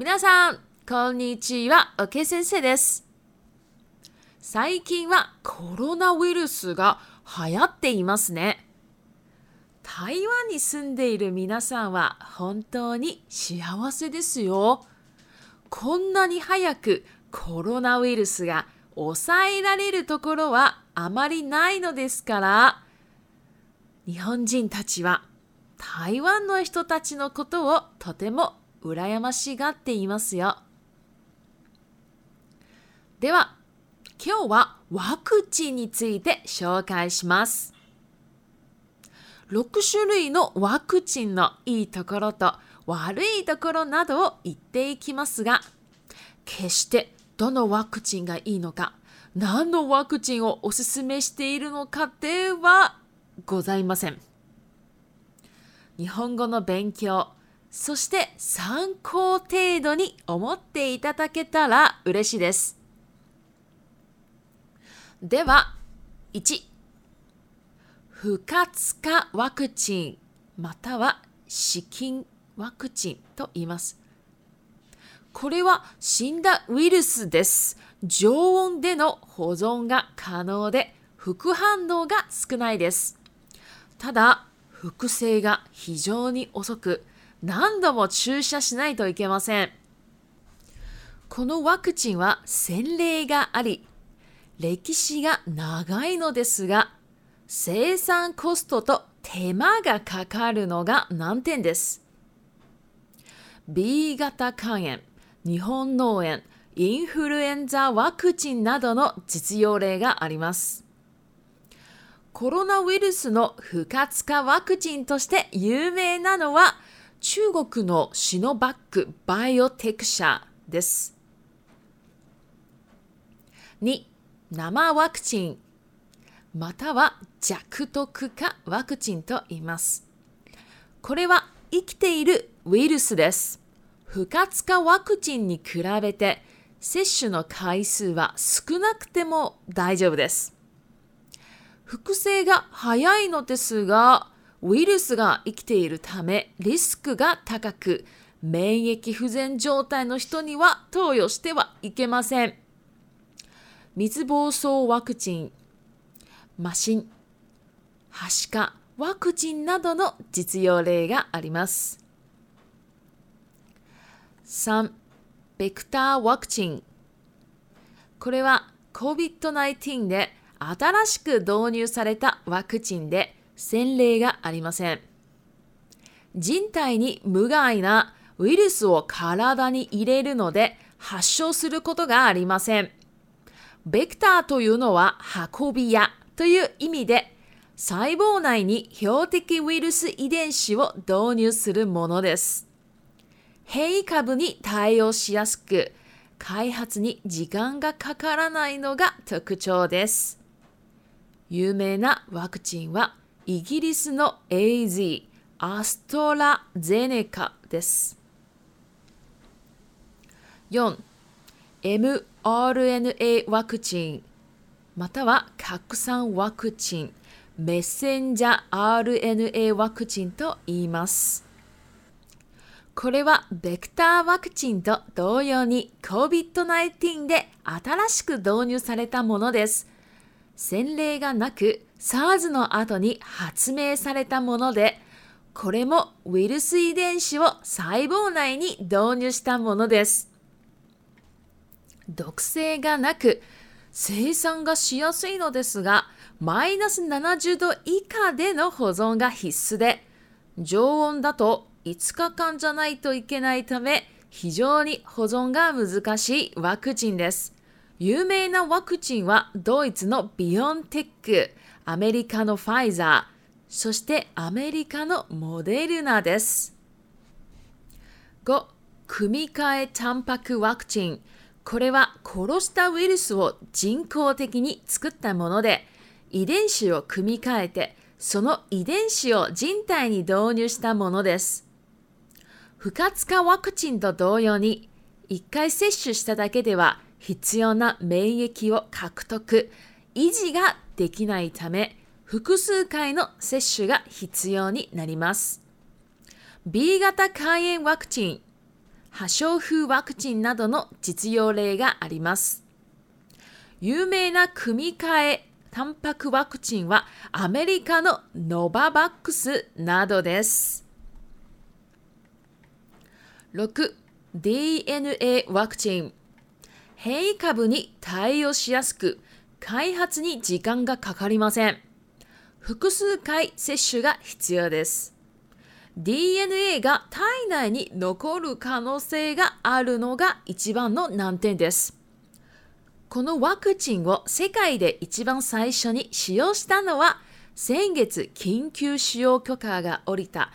皆さん、こんにちは、おけ先生です。最近はコロナウイルスが流行っていますね。台湾に住んでいる皆さんは本当に幸せですよ。こんなに早くコロナウイルスが抑えられるところはあまりないのですから、日本人たちは台湾の人たちのことをとても羨ましがっていますよ。では、今日はワクチンについて紹介します。6種類のワクチンのいいところと悪いところなどを言っていきますが、決してどのワクチンがいいのか、何のワクチンをおすすめしているのかではございません。日本語の勉強、そして参考程度に思っていただけたら嬉しいです。では、1、不活化ワクチンまたは資金ワクチンと言います。これは死んだウイルスです。常温での保存が可能で副反応が少ないです。ただ、複製が非常に遅く、何度も注射しないといけません。このワクチンは洗礼があり、歴史が長いのですが、生産コストと手間がかかるのが難点です。B 型肝炎、日本脳炎、インフルエンザワクチンなどの実用例があります。コロナウイルスの不活化ワクチンとして有名なのは中国のシノバックバイオテク社です。2、生ワクチン、または弱毒化ワクチンと言います。これは生きているウイルスです。不活化ワクチンに比べて接種の回数は少なくても大丈夫です。複製が早いのですが、ウイルスが生きているためリスクが高く、免疫不全状態の人には投与してはいけません。水疱瘡ワクチン、シン、はしか、ワクチンなどの実用例があります。3、ベクターワクチン。これは COVID-19 で新しく導入されたワクチンで、洗礼がありません。人体に無害なウイルスを体に入れるので発症することがありません。ベクターというのは運び屋という意味で細胞内に標的ウイルス遺伝子を導入するものです。変異株に対応しやすく開発に時間がかからないのが特徴です。有名なワクチンはイギリスの AZ アストラゼネカです。4 mRNA ワクチンまたは核酸ワクチンメッセンジャー RNA ワクチンと言います。これはベクターワクチンと同様に COVID-19 で新しく導入されたものです。洗礼がなく SARS の後に発明されたもので、これもウイルス遺伝子を細胞内に導入したものです。毒性がなく生産がしやすいのですが、マイナス70度以下での保存が必須で、常温だと5日間じゃないといけないため、非常に保存が難しいワクチンです。有名なワクチンはドイツのビオンテック、アメリカのファイザー、そしてアメリカのモデルナです。5、組み換えタンパクワクチン。これは殺したウイルスを人工的に作ったもので、遺伝子を組み換えて、その遺伝子を人体に導入したものです。不活化ワクチンと同様に、1回接種しただけでは必要な免疫を獲得、維持ができないため、複数回の接種が必要になります。B 型肝炎ワクチン、破傷風ワクチンなどの実用例があります。有名な組み換えタンパクワクチンはアメリカのノババックスなどです。6DNA ワクチン変異株に対応しやすく、開発に時間がかかりません。複数回接種が必要です。DNA が体内に残る可能性があるのが一番の難点です。このワクチンを世界で一番最初に使用したのは先月緊急使用許可が下りた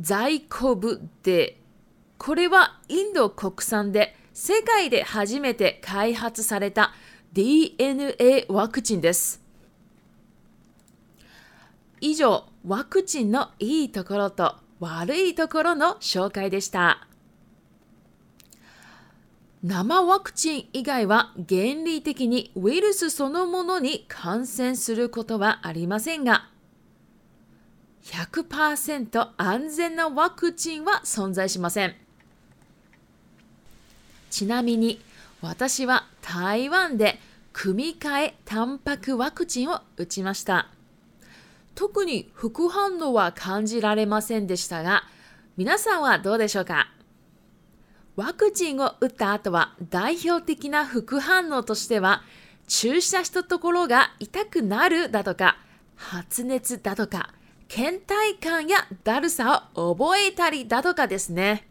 在庫部でこれはインド国産で世界で初めて開発された DNA ワクチンです。以上、ワクチンのいいところと悪いところの紹介でした。生ワクチン以外は原理的にウイルスそのものに感染することはありませんが、100%安全なワクチンは存在しません。ちなみに私は台湾で組み換えタンパクワクチンを打ちました。特に副反応は感じられませんでしたが、皆さんはどうでしょうかワクチンを打った後は代表的な副反応としては、注射したところが痛くなるだとか、発熱だとか、倦怠感やだるさを覚えたりだとかですね。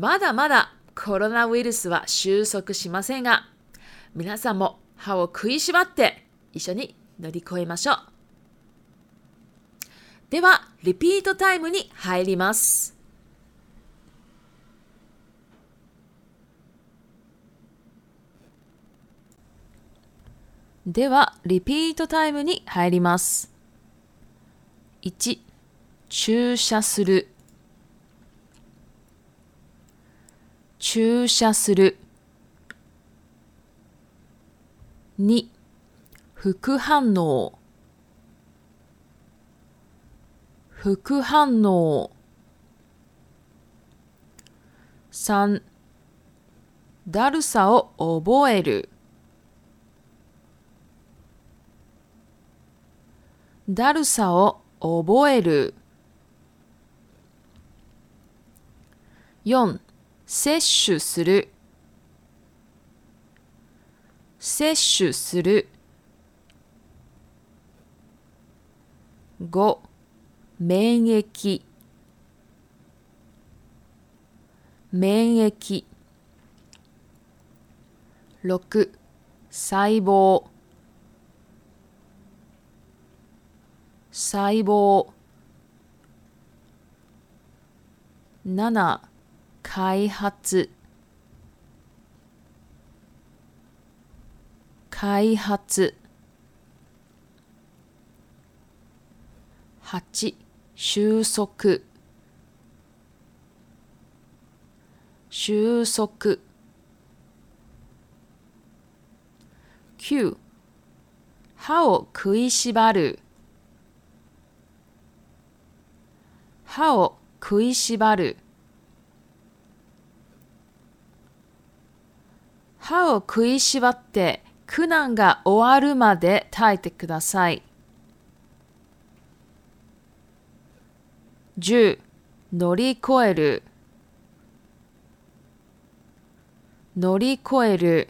まだまだコロナウイルスは収束しませんが、皆さんも歯を食いしばって一緒に乗り越えましょう。では、リピートタイムに入ります。では、リピートタイムに入ります。1、注射する。注射する。二、副反応副反応3だるさを覚えるだるさを覚える4摂取する摂取する五免疫免疫六細胞細胞七開発開発八収束収束9歯を食いしばる歯を食いしばる歯を食いしばって苦難が終わるまで耐えてください。10乗り越える乗り越える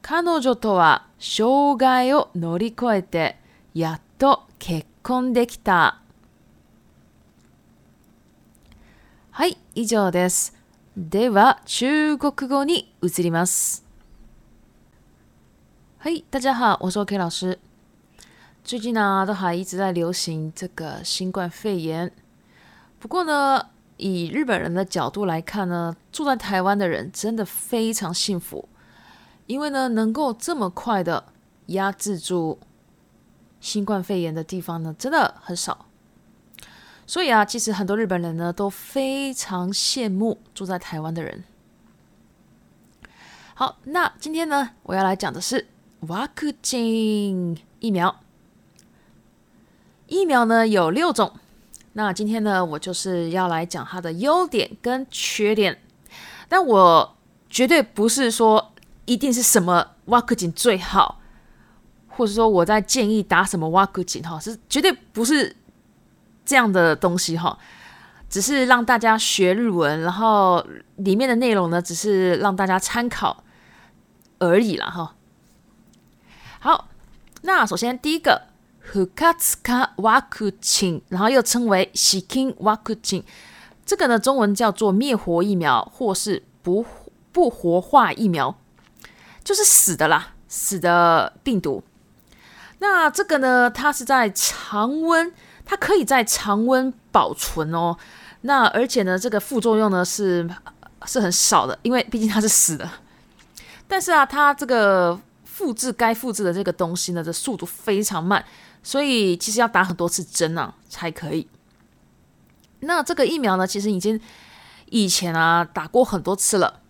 彼女とは障害を乗り越えてやっと結婚できたはい以上ですでは中国語に移ります。はい、じゃあお初声。最近呢，都还一直在流行这个新冠肺炎。不过呢，以日本人的角度来看呢，住在台湾的人真的非常幸福，因为呢，能够这么快的压制住新冠肺炎的地方呢，真的很少。所以啊，其实很多日本人呢都非常羡慕住在台湾的人。好，那今天呢，我要来讲的是挖クチ疫苗。疫苗呢有六种，那今天呢，我就是要来讲它的优点跟缺点。但我绝对不是说一定是什么挖クチ最好，或者说我在建议打什么挖クチ哈，是绝对不是。这样的东西哈，只是让大家学日文，然后里面的内容呢，只是让大家参考而已了哈。好，那首先第一个 h u k a t s k a vakutin，然后又称为 shikin v a k u i n 这个呢，中文叫做灭活疫苗或是不不活化疫苗，就是死的啦，死的病毒。那这个呢，它是在常温。它可以在常温保存哦，那而且呢，这个副作用呢是是很少的，因为毕竟它是死的。但是啊，它这个复制该复制的这个东西呢，这速度非常慢，所以其实要打很多次针啊才可以。那这个疫苗呢，其实已经以前啊打过很多次了，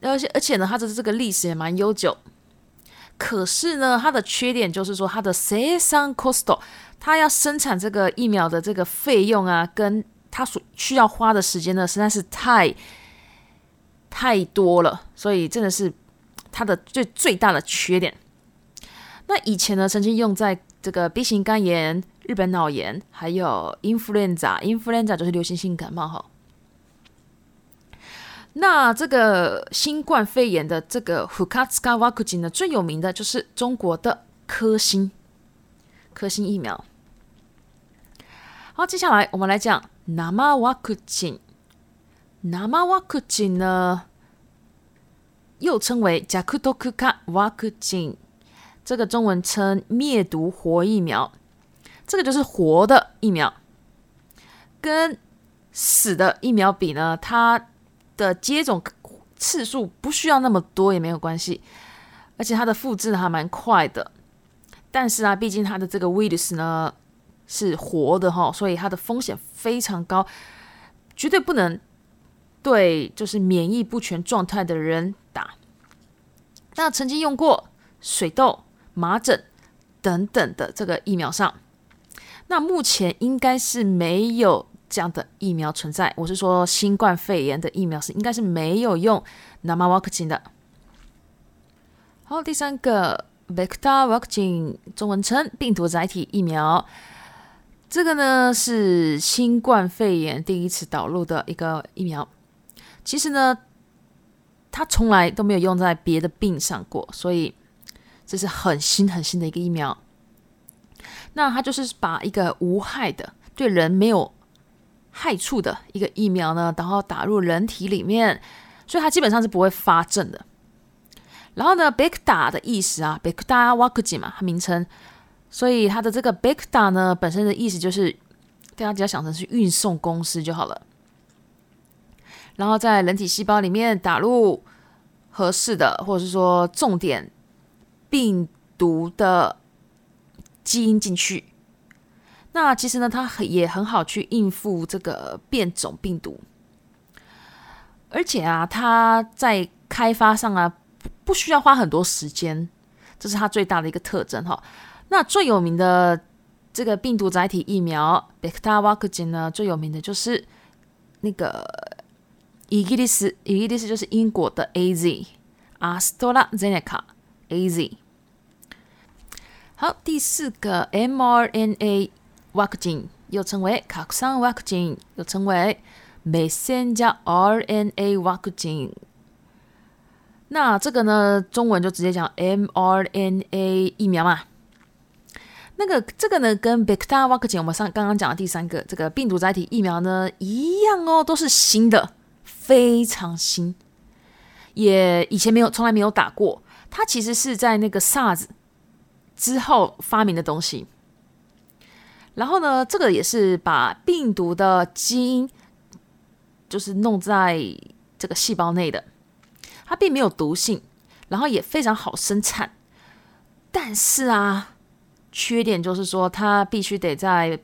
而且而且呢，它的这个历史也蛮悠久。可是呢，它的缺点就是说它的 Casan c o s t 它要生产这个疫苗的这个费用啊，跟它所需要花的时间呢，实在是太太多了，所以真的是它的最最大的缺点。那以前呢，曾经用在这个 B 型肝炎、日本脑炎，还有 influenza，influenza 就是流行性感冒哈。那这个新冠肺炎的这个 Hukatsuka v a c c i n 呢，最有名的就是中国的科兴。科兴疫苗。好，接下来我们来讲南米沃克金。纳米沃克金呢，又称为贾库多库卡沃克金，这个中文称灭毒活疫苗。这个就是活的疫苗，跟死的疫苗比呢，它的接种次数不需要那么多也没有关系，而且它的复制还蛮快的。但是啊，毕竟它的这个 Virus 呢是活的哈，所以它的风险非常高，绝对不能对就是免疫不全状态的人打。那曾经用过水痘、麻疹等等的这个疫苗上，那目前应该是没有这样的疫苗存在。我是说新冠肺炎的疫苗是应该是没有用纳马沃克金的。好，第三个。Vector vaccine，中文称病毒载体疫苗。这个呢是新冠肺炎第一次导入的一个疫苗。其实呢，它从来都没有用在别的病上过，所以这是很新很新的一个疫苗。那它就是把一个无害的、对人没有害处的一个疫苗呢，然后打入人体里面，所以它基本上是不会发症的。然后呢，b 贝 d a 的意思啊，b a 贝 a k a j i 嘛，它名称，所以它的这个 b 贝 d a 呢，本身的意思就是，大家只要想成是运送公司就好了。然后在人体细胞里面打入合适的，或者是说重点病毒的基因进去，那其实呢，它很也很好去应付这个变种病毒，而且啊，它在开发上啊。不需要花很多时间，这是它最大的一个特征哈。那最有名的这个病毒载体疫苗 vaccine 呢，最有名的就是那个伊吉利斯，伊吉利斯就是英国的 A Z，AstraZeneca A Z。好，第四个 mRNA vaccine 又称为卡克桑 vaccine，又称为 Messenger RNA vaccine。那这个呢，中文就直接讲 mRNA 疫苗嘛。那个这个呢，跟 b e c t a r v a c i n 我们上刚刚讲的第三个这个病毒载体疫苗呢一样哦，都是新的，非常新，也以前没有，从来没有打过。它其实是在那个 SARS 之后发明的东西。然后呢，这个也是把病毒的基因就是弄在这个细胞内的。它并没有毒性，然后也非常好生产，但是啊，缺点就是说它必须得在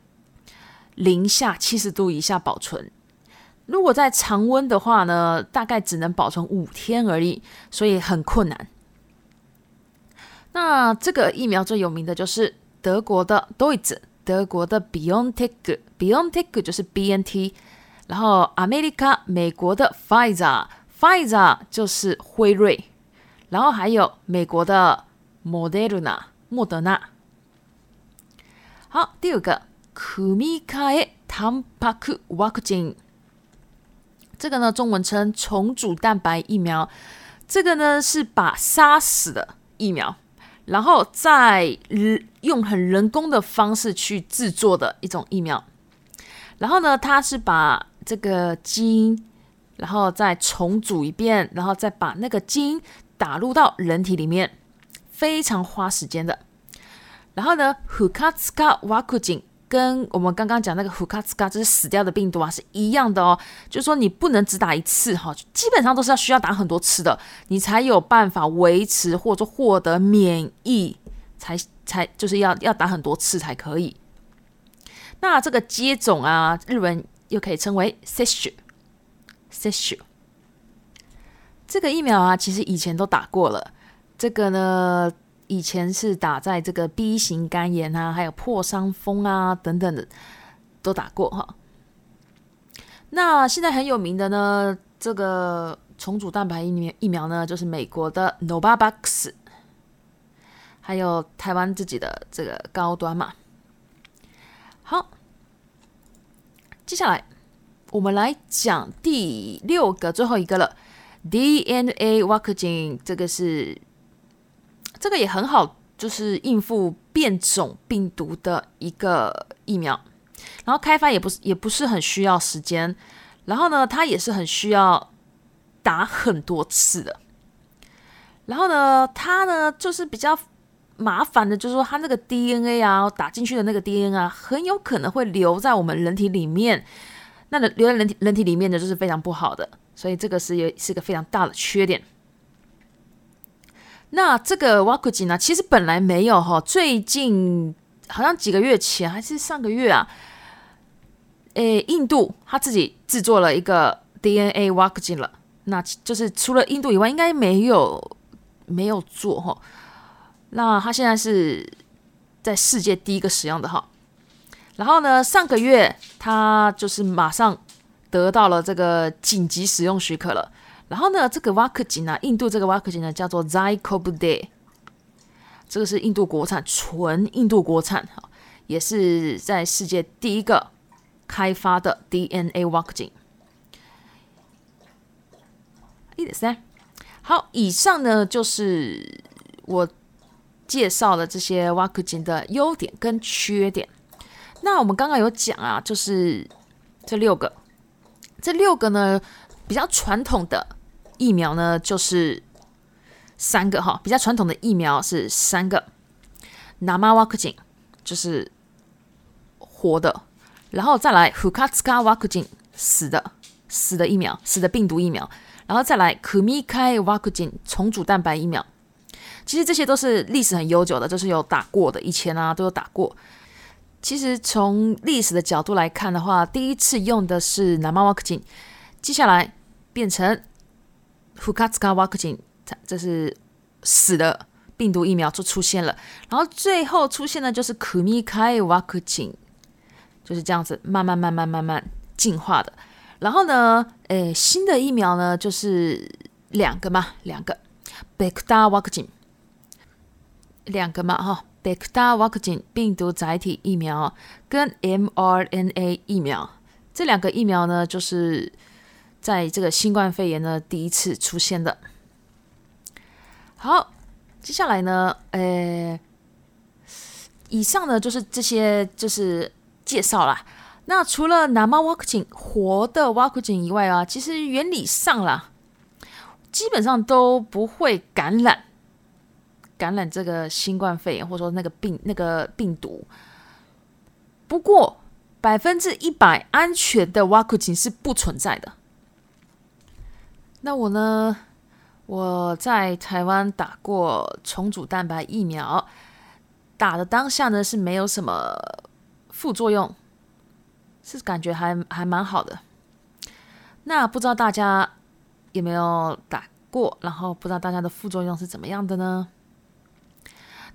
零下七十度以下保存。如果在常温的话呢，大概只能保存五天而已，所以很困难。那这个疫苗最有名的就是德国的 d o i z 德国的 Biontech，Biontech 就是 BNT，然后 America 美国的 Fizer。Fiza 就是辉瑞，然后还有美国的 Moderna 莫德纳。好，第五个 Comirnaty，这个呢中文称重组蛋白疫苗，这个呢是把杀死的疫苗，然后再用很人工的方式去制作的一种疫苗。然后呢，它是把这个基因。然后再重组一遍，然后再把那个因打入到人体里面，非常花时间的。然后呢，hukatsuka a u 跟我们刚刚讲那个 hukatsuka，这是死掉的病毒啊，是一样的哦。就是说你不能只打一次哈，基本上都是要需要打很多次的，你才有办法维持或者说获得免疫，才才就是要要打很多次才可以。那这个接种啊，日文又可以称为 s e i s h s a u 这个疫苗啊，其实以前都打过了。这个呢，以前是打在这个 B 型肝炎啊，还有破伤风啊等等的都打过哈。那现在很有名的呢，这个重组蛋白疫苗疫苗呢，就是美国的 Novavax，还有台湾自己的这个高端嘛。好，接下来。我们来讲第六个，最后一个了。DNA k クチン这个是这个也很好，就是应付变种病毒的一个疫苗。然后开发也不是也不是很需要时间。然后呢，它也是很需要打很多次的。然后呢，它呢就是比较麻烦的，就是说它那个 DNA 啊，打进去的那个 DNA 啊，很有可能会留在我们人体里面。那留在人体人体里面的就是非常不好的，所以这个是也是个非常大的缺点。那这个挖克金呢，其实本来没有哈，最近好像几个月前还是上个月啊，诶，印度他自己制作了一个 DNA 挖克金了，那就是除了印度以外，应该没有没有做哈。那他现在是在世界第一个使用的哈。然后呢，上个月他就是马上得到了这个紧急使用许可了。然后呢，这个挖クチ呢，印度这个挖クチ呢叫做 z y c o b d a y 这个是印度国产，纯印度国产，也是在世界第一个开发的 DNA 挖クチ一点三，好，以上呢就是我介绍了这些挖クチ的优点跟缺点。那我们刚刚有讲啊，就是这六个，这六个呢比较传统的疫苗呢，就是三个哈，比较传统的疫苗是三个 n a m a w 就是活的，然后再来 h 卡 k 卡 t s u 死的死的疫苗死的病毒疫苗，然后再来 kumikai v 重组蛋白疫苗，其实这些都是历史很悠久的，就是有打过的以前啊都有打过。其实从历史的角度来看的话，第一次用的是南米沃克金，接下来变成福卡茨卡沃克金，这是死的病毒疫苗就出现了，然后最后出现的就是库米卡沃克金，就是这样子慢慢慢慢慢慢进化的。然后呢，诶，新的疫苗呢就是两个嘛，两个贝克达瓦克金，两个嘛哈。DNA v a c c i n 病毒载体疫苗跟 mRNA 疫苗这两个疫苗呢，就是在这个新冠肺炎呢第一次出现的。好，接下来呢，呃，以上呢就是这些就是介绍啦。那除了 n a n 克 v a c c i n 活的 v a c c i n 以外啊，其实原理上啦，基本上都不会感染。感染这个新冠肺炎，或者说那个病那个病毒，不过百分之一百安全的挖口琴是不存在的。那我呢，我在台湾打过重组蛋白疫苗，打的当下呢是没有什么副作用，是感觉还还蛮好的。那不知道大家有没有打过，然后不知道大家的副作用是怎么样的呢？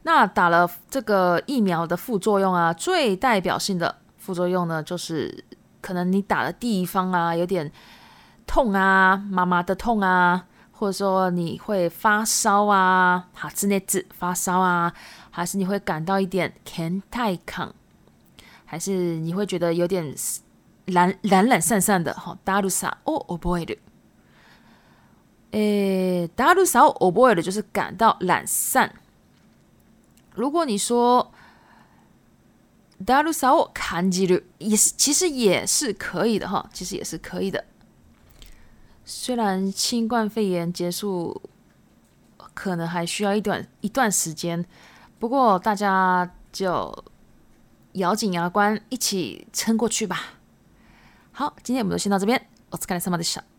那打了这个疫苗的副作用啊，最代表性的副作用呢，就是可能你打的地方啊有点痛啊，麻麻的痛啊，或者说你会发烧啊，哈兹内兹发烧啊，还是你会感到一点 c a n t a i kang，还是你会觉得有点懒懒懒散散的，哈，dalsa oh o boy 的，诶 d a 萨 s a oh boy 的就是感到懒散。如果你说“ダルサオカン也是其实也是可以的哈，其实也是可以的。虽然新冠肺炎结束可能还需要一段一段时间，不过大家就咬紧牙关，一起撑过去吧。好，今天我们就先到这边，お疲れ様でした。